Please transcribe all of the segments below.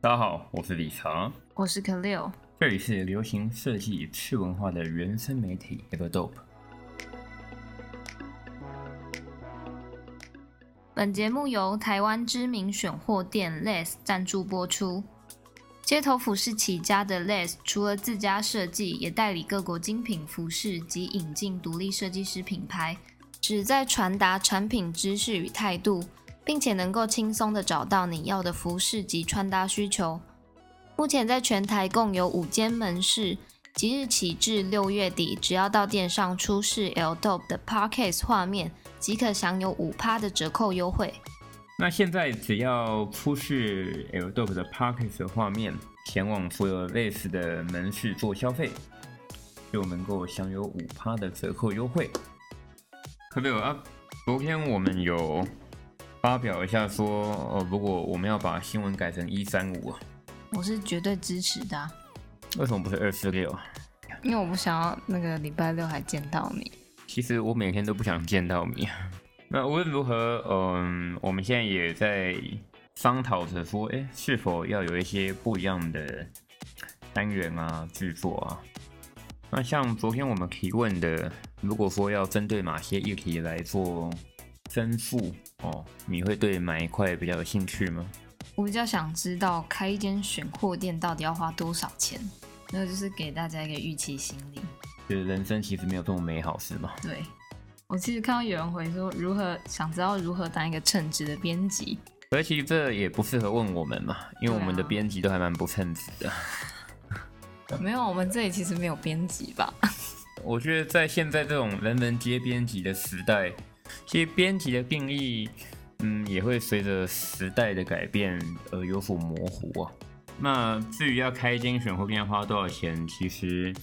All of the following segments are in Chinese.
大家好，我是理查，我是 k l e 这里是流行设计次文化的原生媒体 Everdope。本节目由台湾知名选货店 Less 赞助播出。街头服饰起家的 Less，除了自家设计，也代理各国精品服饰及引进独立设计师品牌，旨在传达产品知识与态度，并且能够轻松的找到你要的服饰及穿搭需求。目前在全台共有五间门市，即日起至六月底，只要到店上出示 L Dope 的 Parkes 画面，即可享有五趴的折扣优惠。那现在只要出示 L Dope 的 Parkcase 画面，前往所有类似的门市做消费，就能够享有五趴的折扣优惠。可没有啊？昨天我们有发表一下说，呃，如果我们要把新闻改成一三五啊。我是绝对支持的。为什么不是二四六？因为我不想要那个礼拜六还见到你。其实我每天都不想见到你。那无论如何，嗯，我们现在也在商讨着说，哎，是否要有一些不一样的单元啊、制作啊。那像昨天我们提问的，如果说要针对哪些议题来做分付哦，你会对买一块比较有兴趣吗？我比较想知道开一间选货店到底要花多少钱，那就是给大家一个预期心理。就是人生其实没有这么美好，是吗？对，我其实看到有人回说如何想知道如何当一个称职的编辑，而其实这也不适合问我们嘛，因为我们的编辑都还蛮不称职的。没有，我们这里其实没有编辑吧？我觉得在现在这种人人皆编辑的时代，其实编辑的定义。嗯，也会随着时代的改变而有所模糊啊。那至于要开一间选货店花多少钱，其实，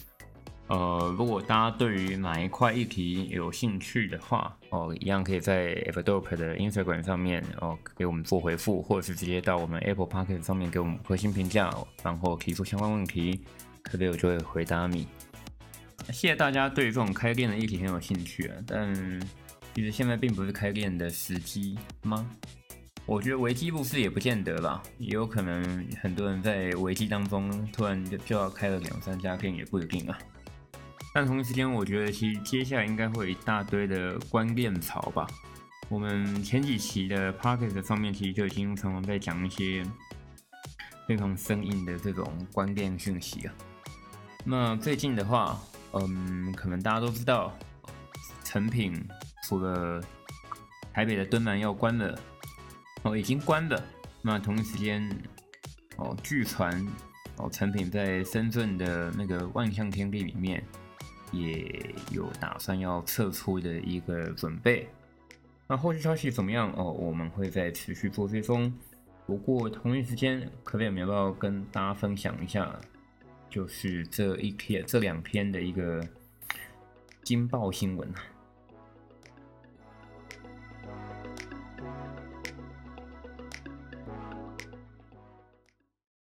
呃，如果大家对于哪一块议题有兴趣的话，哦，一样可以在 Everdope 的 Instagram 上面哦给我们做回复，或者是直接到我们 Apple p o c k e t 上面给我们核心评价，然后提出相关问题，可能我就会回答你。谢谢大家对这种开店的议题很有兴趣啊，但。其实现在并不是开店的时机吗？我觉得危机不是也不见得吧，也有可能很多人在危机当中突然就就要开了两三家店也不一定啊。但同一时间，我觉得其实接下来应该会有一大堆的关店潮吧。我们前几期的 p o c k e t 上面其实就已经常常在讲一些非常生硬的这种关店讯息啊。那最近的话，嗯，可能大家都知道成品。除了台北的敦南要关了，哦，已经关了。那同一时间，哦，据传，哦，成品在深圳的那个万象天地里面也有打算要撤出的一个准备。那后续消息怎么样？哦，我们会再持续做追踪。不过同一时间，可不可以要不要跟大家分享一下，就是这一篇、这两篇的一个惊爆新闻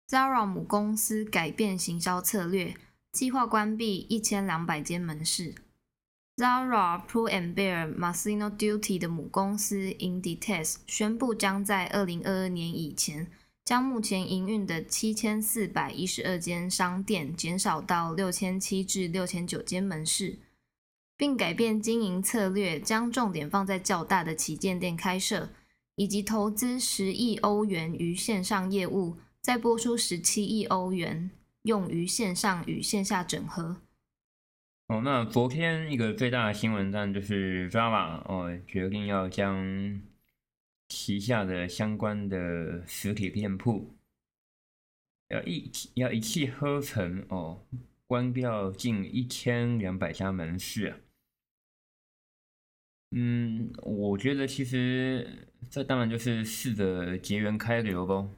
Zara 母公司改变行销策略，计划关闭一千两百间门市。Zara Pull and Bear Massimo Duty 的母公司 Inditex 宣布，将在二零二二年以前，将目前营运的七千四百一十二间商店减少到六千七至六千九间门市，并改变经营策略，将重点放在较大的旗舰店开设，以及投资十亿欧元于线上业务。再拨出十七亿欧元，用于线上与线下整合。哦，那昨天一个最大的新闻，当然就是 Zara 哦，决定要将旗下的相关的实体店铺要一要一气呵成哦，关掉近一千两百家门市。嗯，我觉得其实这当然就是试着结缘开流喽。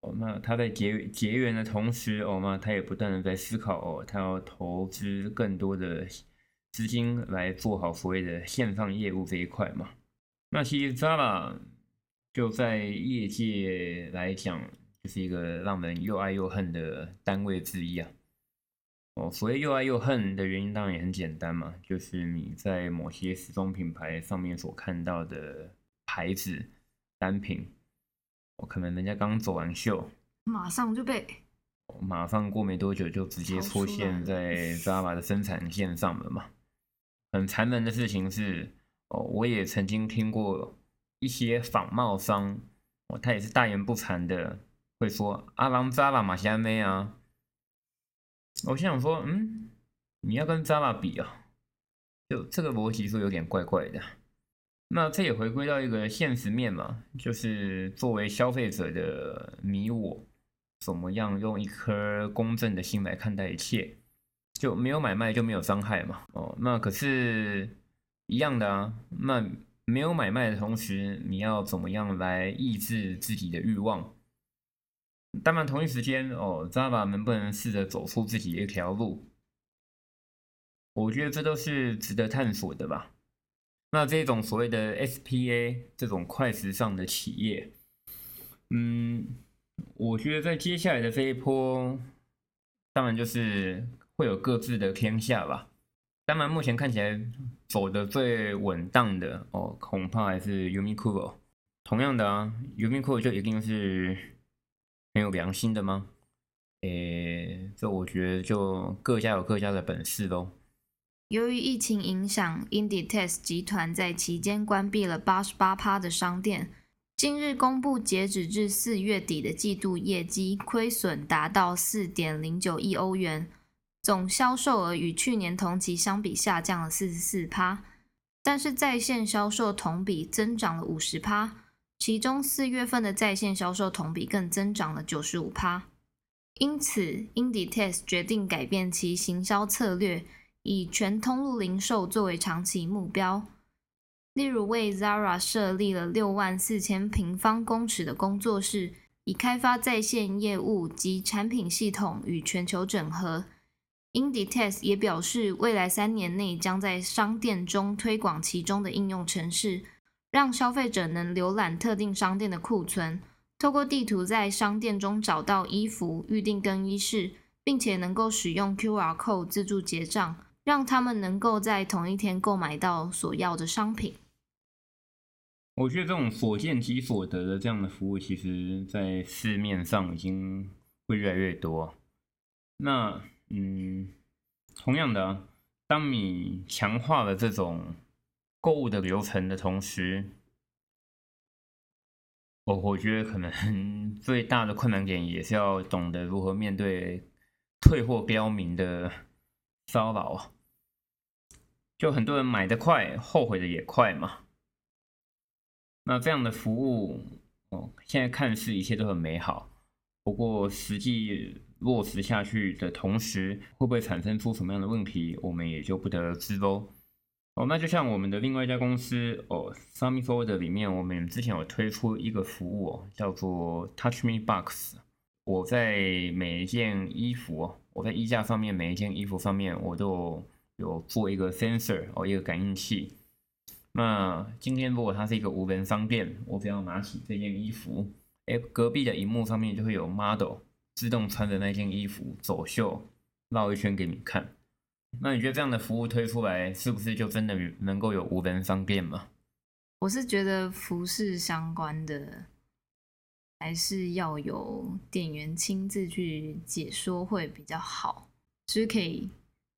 哦，那他在结结缘的同时，哦那他也不断的在思考，哦，他要投资更多的资金来做好所谓的线上业务这一块嘛。那其实 Zara 就在业界来讲，就是一个让人又爱又恨的单位之一啊。哦，所谓又爱又恨的原因，当然也很简单嘛，就是你在某些时装品牌上面所看到的牌子单品。我可能人家刚走完秀，马上就被马上过没多久就直接出现在 Java 的生产线上了嘛。很残忍的事情是，哦，我也曾经听过一些仿冒商，哦，他也是大言不惭的会说阿郎 Java 马西安妹啊。我心想说，嗯，你要跟 Java 比啊，就这个逻辑是有点怪怪的。那这也回归到一个现实面嘛，就是作为消费者的你我，怎么样用一颗公正的心来看待一切，就没有买卖就没有伤害嘛。哦，那可是一样的啊。那没有买卖的同时，你要怎么样来抑制自己的欲望？当然，同一时间哦，Java 能不能试着走出自己一条路？我觉得这都是值得探索的吧。那这种所谓的 SPA 这种快时尚的企业，嗯，我觉得在接下来的这一波，当然就是会有各自的天下吧。当然，目前看起来走的最稳当的哦，恐怕还是 Uniqlo。同样的啊，Uniqlo 就一定是很有良心的吗？诶，这我觉得就各家有各家的本事喽。由于疫情影响，Inditex 集团在期间关闭了八十八趴的商店。近日公布截止至四月底的季度业绩，亏损达到四点零九亿欧元，总销售额与去年同期相比下降了四十四趴。但是在线销售同比增长了五十趴，其中四月份的在线销售同比更增长了九十五趴。因此，Inditex 决定改变其行销策略。以全通路零售作为长期目标，例如为 Zara 设立了六万四千平方公尺的工作室，以开发在线业务及产品系统与全球整合。Inditex 也表示，未来三年内将在商店中推广其中的应用程式，让消费者能浏览特定商店的库存，透过地图在商店中找到衣服、预定更衣室，并且能够使用 QR code 自助结账。让他们能够在同一天购买到所要的商品。我觉得这种所见即所得的这样的服务，其实在市面上已经会越来越多。那嗯，同样的，当你强化了这种购物的流程的同时，我我觉得可能 最大的困难点也是要懂得如何面对退货标明的骚扰。就很多人买的快，后悔的也快嘛。那这样的服务哦，现在看似一切都很美好，不过实际落实下去的同时，会不会产生出什么样的问题，我们也就不得而知喽。哦，那就像我们的另外一家公司哦 s u m m y f o r d 里面，我们之前有推出一个服务哦，叫做 Touch Me Box。我在每一件衣服，我在衣架上面每一件衣服上面，我都。有做一个 sensor 哦，一个感应器。那今天如果它是一个无人商店，我只要拿起这件衣服，哎，隔壁的荧幕上面就会有 model 自动穿着那件衣服走秀，绕一圈给你看。那你觉得这样的服务推出来，是不是就真的能够有无人商店吗？我是觉得服饰相关的，还是要有店员亲自去解说会比较好，就是可以。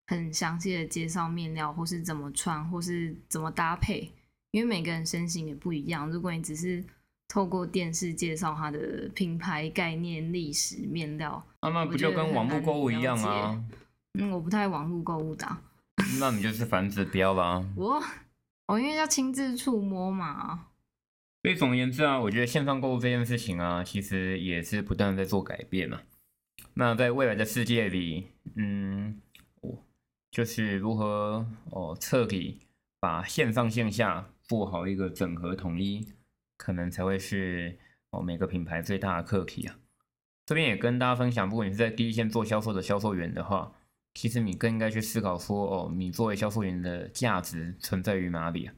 很详细的介绍面料，或是怎么穿，或是怎么搭配，因为每个人身形也不一样。如果你只是透过电视介绍它的品牌概念、历史、面料，那不就跟网络购物一样啊？嗯，我不太网络购物的。那你就是反指标啦。我，我因为要亲自触摸嘛。所以总而言之啊，我觉得线上购物这件事情啊，其实也是不断在做改变嘛。那在未来的世界里，嗯。就是如何哦彻底把线上线下做好一个整合统一，可能才会是哦每个品牌最大的课题啊。这边也跟大家分享，如果你是在第一线做销售的销售员的话，其实你更应该去思考说哦，你作为销售员的价值存在于哪里啊？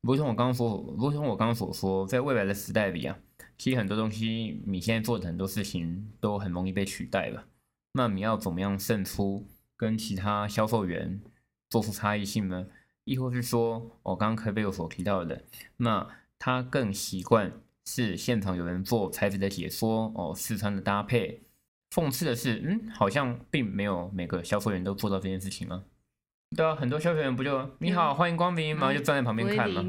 如同我刚刚说，如同我刚刚所说，在未来的时代里啊，其实很多东西你现在做的很多事情都很容易被取代了。那你要怎么样胜出？跟其他销售员做出差异性呢？亦或是说，我刚刚可贝有所提到的，那他更习惯是现场有人做材质的解说哦，试穿的搭配。讽刺的是，嗯，好像并没有每个销售员都做到这件事情啊。对啊，很多销售员不就你好，欢迎光临，然后就站在旁边看吗？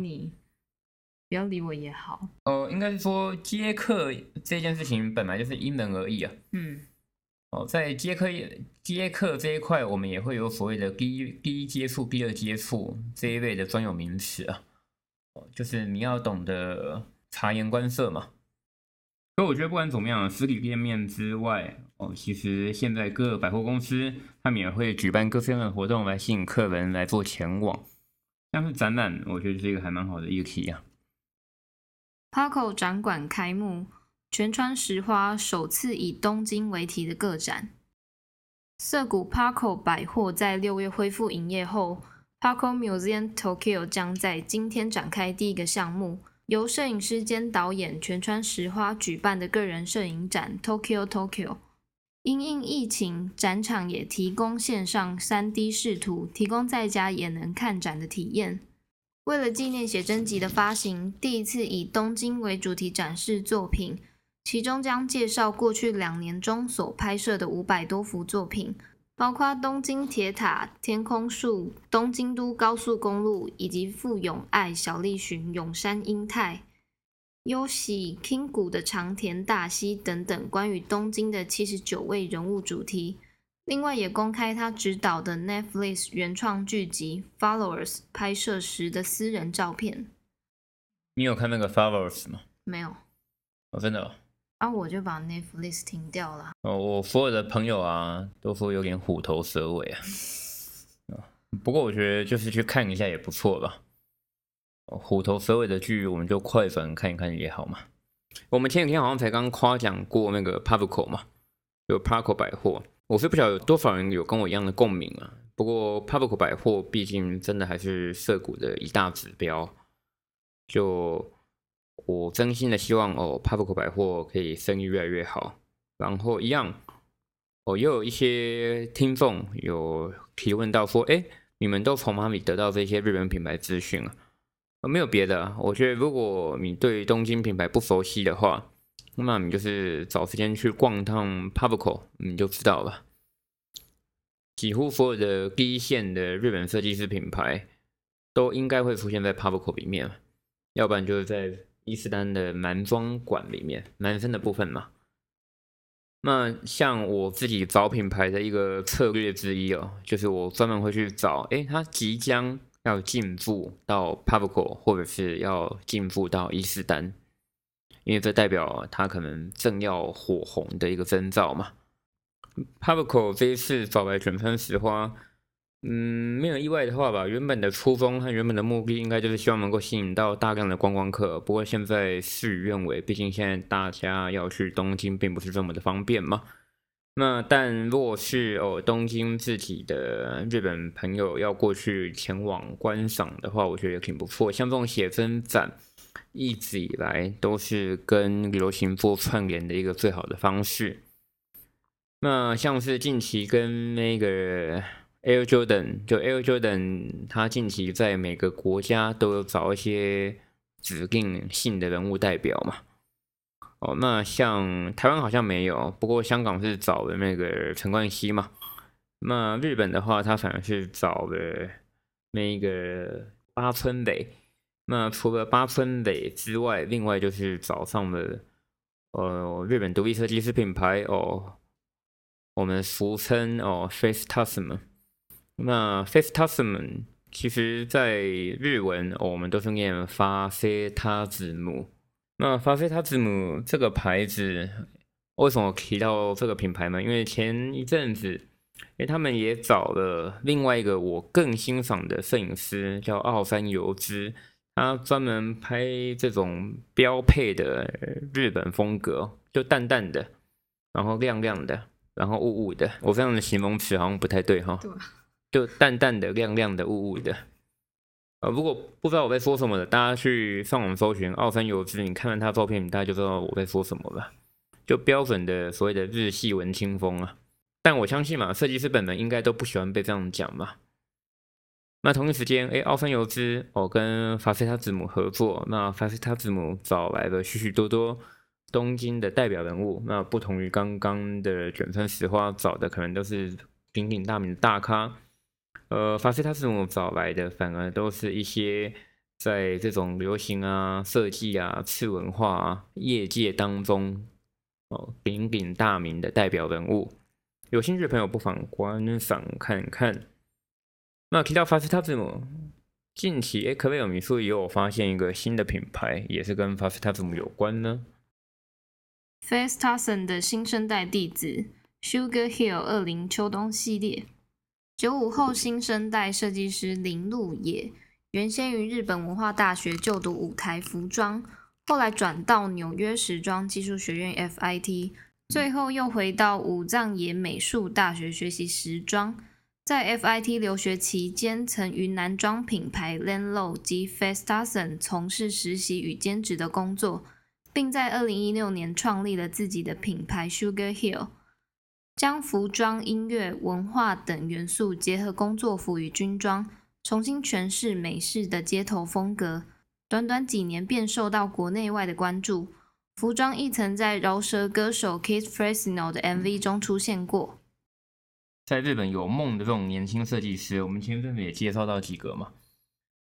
不要理我也好。哦，应该是说接客这件事情本来就是因人而异啊。嗯。哦，在接客接客这一块，我们也会有所谓的第一第一接触、第二接触这一类的专有名词啊。哦，就是你要懂得察言观色嘛。所以我觉得不管怎么样，实体店面之外，哦，其实现在各百货公司他们也会举办各式各样的活动来吸引客人来做前往。像是展览，我觉得是一个还蛮好的一个体验。Parco 展馆开幕，全川石花首次以东京为题的个展。涩谷 Parko 百货在六月恢复营业后，Parko Museum Tokyo 将在今天展开第一个项目，由摄影师兼导演全川石花举办的个人摄影展 Tokyo Tokyo。因应疫情，展场也提供线上 3D 视图，提供在家也能看展的体验。为了纪念写真集的发行，第一次以东京为主题展示作品，其中将介绍过去两年中所拍摄的五百多幅作品，包括东京铁塔、天空树、东京都高速公路以及富永爱、小栗旬、永山英太、优喜、King 谷的长田大希等等关于东京的七十九位人物主题。另外也公开他执导的 Netflix 原创剧集《Followers》拍摄时的私人照片。你有看那个《Followers》吗？没有。哦，真的。啊，我就把 Netflix 停掉了。哦，我所有的朋友啊，都说有点虎头蛇尾啊。不过我觉得就是去看一下也不错吧。虎头蛇尾的剧，我们就快转看一看也好嘛。我们前几天好像才刚夸奖过那个 Pavco 嘛，有 Pavco 百货。我是不晓得有多少人有跟我一样的共鸣啊。不过 Public 百货毕竟真的还是涩谷的一大指标，就我真心的希望哦，Public 百货可以生意越来越好。然后一样，哦，也有一些听众有提问到说，哎，你们都从哪里得到这些日本品牌资讯啊？没有别的，我觉得如果你对东京品牌不熟悉的话。那么你就是找时间去逛趟 Pavco，你就知道了。几乎所有的第一线的日本设计师品牌都应该会出现在 Pavco 里面，要不然就是在伊斯丹的男装馆里面，男生的部分嘛。那像我自己找品牌的一个策略之一哦，就是我专门会去找，哎，他即将要进驻到 Pavco，或者是要进驻到伊斯丹。因为这代表他可能正要火红的一个征兆嘛。Pavco 这一次找来卷川石花，嗯，没有意外的话吧，原本的初衷和原本的目的应该就是希望能够吸引到大量的观光客。不过现在事与愿违，毕竟现在大家要去东京并不是这么的方便嘛。那但若是哦东京自己的日本朋友要过去前往观赏的话，我觉得也挺不错。像这种写真展。一直以来都是跟流行做串联的一个最好的方式。那像是近期跟那个 Air Jordan，就 Air Jordan，他近期在每个国家都有找一些指定性的人物代表嘛。哦，那像台湾好像没有，不过香港是找的那个陈冠希嘛。那日本的话，他反而是找的那个八村垒。那除了八村垒之外，另外就是早上的呃日本独立设计师品牌哦，我们俗称哦 Face Tasman。那 Face Tasman 其实在日文我们都是念发菲他字母。那发菲他字母这个牌子为什么提到这个品牌呢？因为前一阵子，哎，他们也找了另外一个我更欣赏的摄影师，叫奥山由之。他专门拍这种标配的日本风格，就淡淡的，然后亮亮的，然后雾雾的。我这样的形容词好像不太对哈。对。就淡淡的、亮亮的、雾雾的。呃，如果不知道我在说什么的，大家去上网搜寻奥山有之，你看了他照片，大概就知道我在说什么了。就标准的所谓的日系文青风啊。但我相信嘛，设计师本人应该都不喜欢被这样讲嘛。那同一时间，哎，奥芬尤兹哦跟法菲塔字母合作，那法菲塔字母找来了许许多多东京的代表人物。那不同于刚刚的卷川石花找的，可能都是鼎鼎大名的大咖。呃，法菲塔字母找来的，反而都是一些在这种流行啊、设计啊、次文化啊业界当中哦鼎鼎大名的代表人物。有兴趣的朋友不妨观赏看看。那提到 f a s t a z m 近期诶，可不可以有民宿也有发现一个新的品牌，也是跟 Fastasm 有关呢 Fastasm 的新生代弟子 Sugar Hill 二零秋冬系列，九五后新生代设计师林路野，原先于日本文化大学就读舞台服装，后来转到纽约时装技术学院 FIT，最后又回到武藏野美术大学学习时装。在 FIT 留学期间，曾于男装品牌 Lanlo 及 Fastason 从事实习与兼职的工作，并在2016年创立了自己的品牌 Sugar Hill，将服装、音乐、文化等元素结合工作服与军装，重新诠释美式的街头风格。短短几年便受到国内外的关注，服装亦曾在饶舌歌手 Kid Fresno 的 MV 中出现过。在日本有梦的这种年轻设计师，我们前阵子也介绍到几个嘛。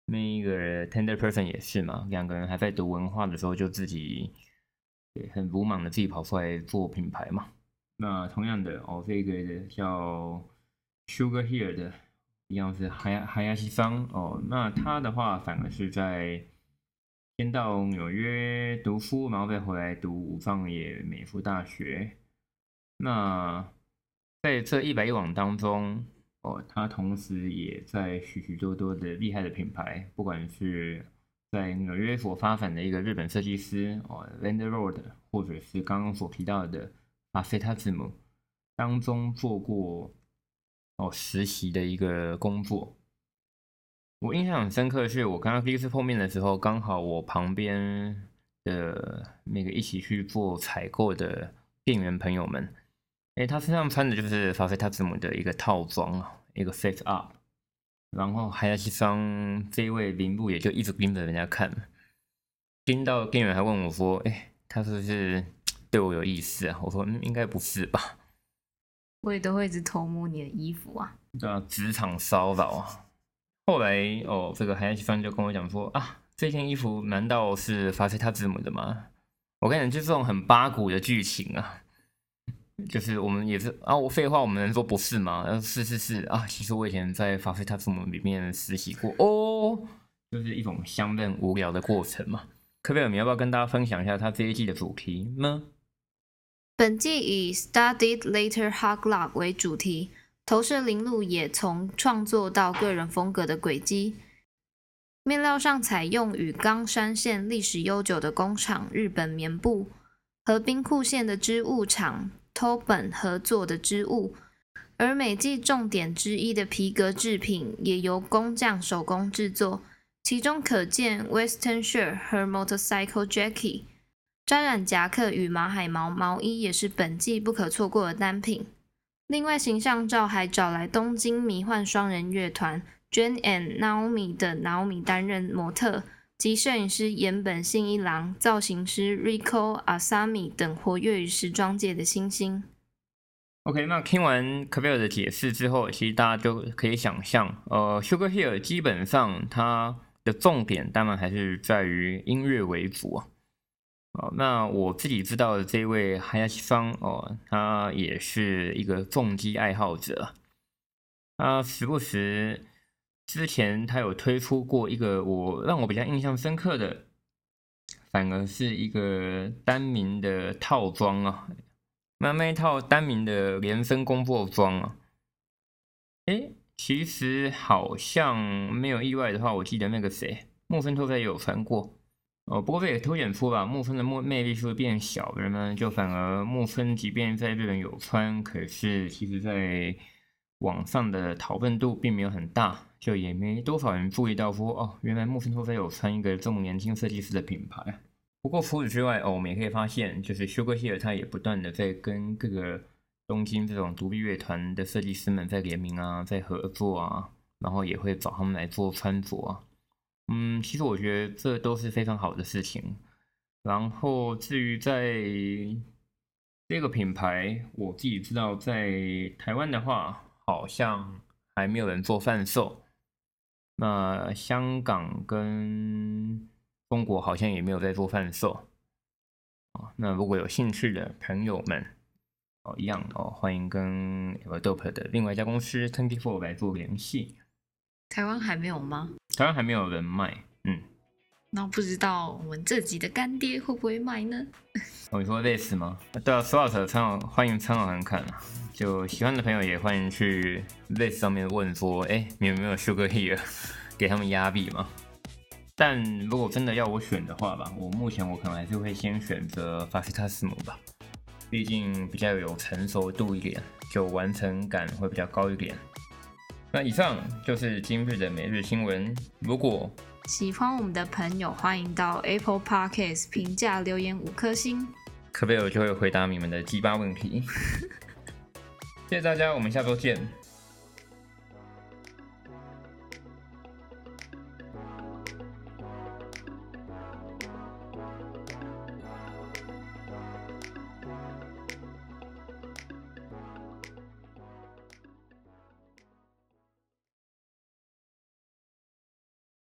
那个 Tender Person 也是嘛，两个人还在读文化的时候就自己很鲁莽的自己跑出来做品牌嘛。那同样的哦，这个叫 Sugar Here 的一样是海海亚西桑哦，那他的话反而是在先到纽约读书，然后再回来读武藏野美术大学。那在这一百一网当中，哦，他同时也在许许多多的厉害的品牌，不管是在纽约所发展的一个日本设计师哦，Lander Road，或者是刚刚所提到的阿菲塔字母当中做过哦实习的一个工作。我印象很深刻的是，我刚刚第一次碰面的时候，刚好我旁边的那个一起去做采购的店员朋友们。哎，他身上穿的就是法菲塔字母的一个套装啊，一个 face up，然后还有一双这位林部也就一直盯着人家看，盯到店员还问我说：“哎，他是不是对我有意思啊？”我说：“嗯，应该不是吧。”我也都会一直偷摸你的衣服啊。对啊，职场骚扰啊。后来哦，这个海亚西方就跟我讲说：“啊，这件衣服难道是法菲塔字母的吗？”我跟你讲，就这种很八股的剧情啊。就是我们也是啊，我废话，我们能说不是吗？是是是啊，其实我以前在法菲塔字母里面实习过哦，就是一种相认无聊的过程嘛。科贝尔，你要不要跟大家分享一下他这一季的主题呢？本季以 Studied Later Hard Luck 为主题，投射林路也从创作到个人风格的轨迹。面料上采用与冈山县历史悠久的工厂日本棉布和兵库县的织物厂。托本合作的织物，而每季重点之一的皮革制品也由工匠手工制作，其中可见 Western Shirt 和 Motorcycle Jacket。沾染夹克与马海毛毛衣也是本季不可错过的单品。另外，形象照还找来东京迷幻双人乐团 Jane and Naomi 的 Naomi 担任模特。及摄影师岩本信一郎、造型师 Rico Asami 等活跃于时装界的新星。OK，那听完 k a v e l 的解释之后，其实大家就可以想象，呃，Sugar Hill 基本上它的重点当然还是在于音乐为主啊。哦，那我自己知道的这位 Hayashi 桑哦，他也是一个重机爱好者，他时不时。之前他有推出过一个我让我比较印象深刻的，反而是一个单名的套装啊，那那一套单名的连身工作装啊，哎，其实好像没有意外的话，我记得那个谁木村拓哉也有穿过哦，不过这也凸显出吧木村的魅魅力是不是变小，人们就反而木村即便在日本有穿，可是其实在网上的讨论度并没有很大。就也没多少人注意到说哦，原来木村拓哉有穿一个这么年轻设计师的品牌。不过除此之外哦，我们也可以发现，就是 Sugar Hill 他也不断的在跟各个东京这种独立乐团的设计师们在联名啊，在合作啊，然后也会找他们来做穿着啊。嗯，其实我觉得这都是非常好的事情。然后至于在这个品牌，我自己知道在台湾的话，好像还没有人做贩售。那香港跟中国好像也没有在做贩售。啊，那如果有兴趣的朋友们，哦，一样哦，欢迎跟 Adopt 的另外一家公司 Twenty Four 来做联系。台湾还没有吗？台湾还没有人卖，嗯。那不知道我们这集的干爹会不会卖呢？我，你说类似吗？对啊，Swat 参考，欢迎参考看看啊。就喜欢的朋友也欢迎去类似上面问说，哎，你有没有 Sugar Here？给他们压币嘛。但如果真的要我选的话吧，我目前我可能还是会先选择 f a s t a s m 吧，毕竟比较有成熟度一点，就完成感会比较高一点。那以上就是今日的每日新闻。如果喜欢我们的朋友，欢迎到 Apple Podcast 评价留言五颗星，可贝尔就会回答你们的鸡巴问题。谢谢大家，我们下周见。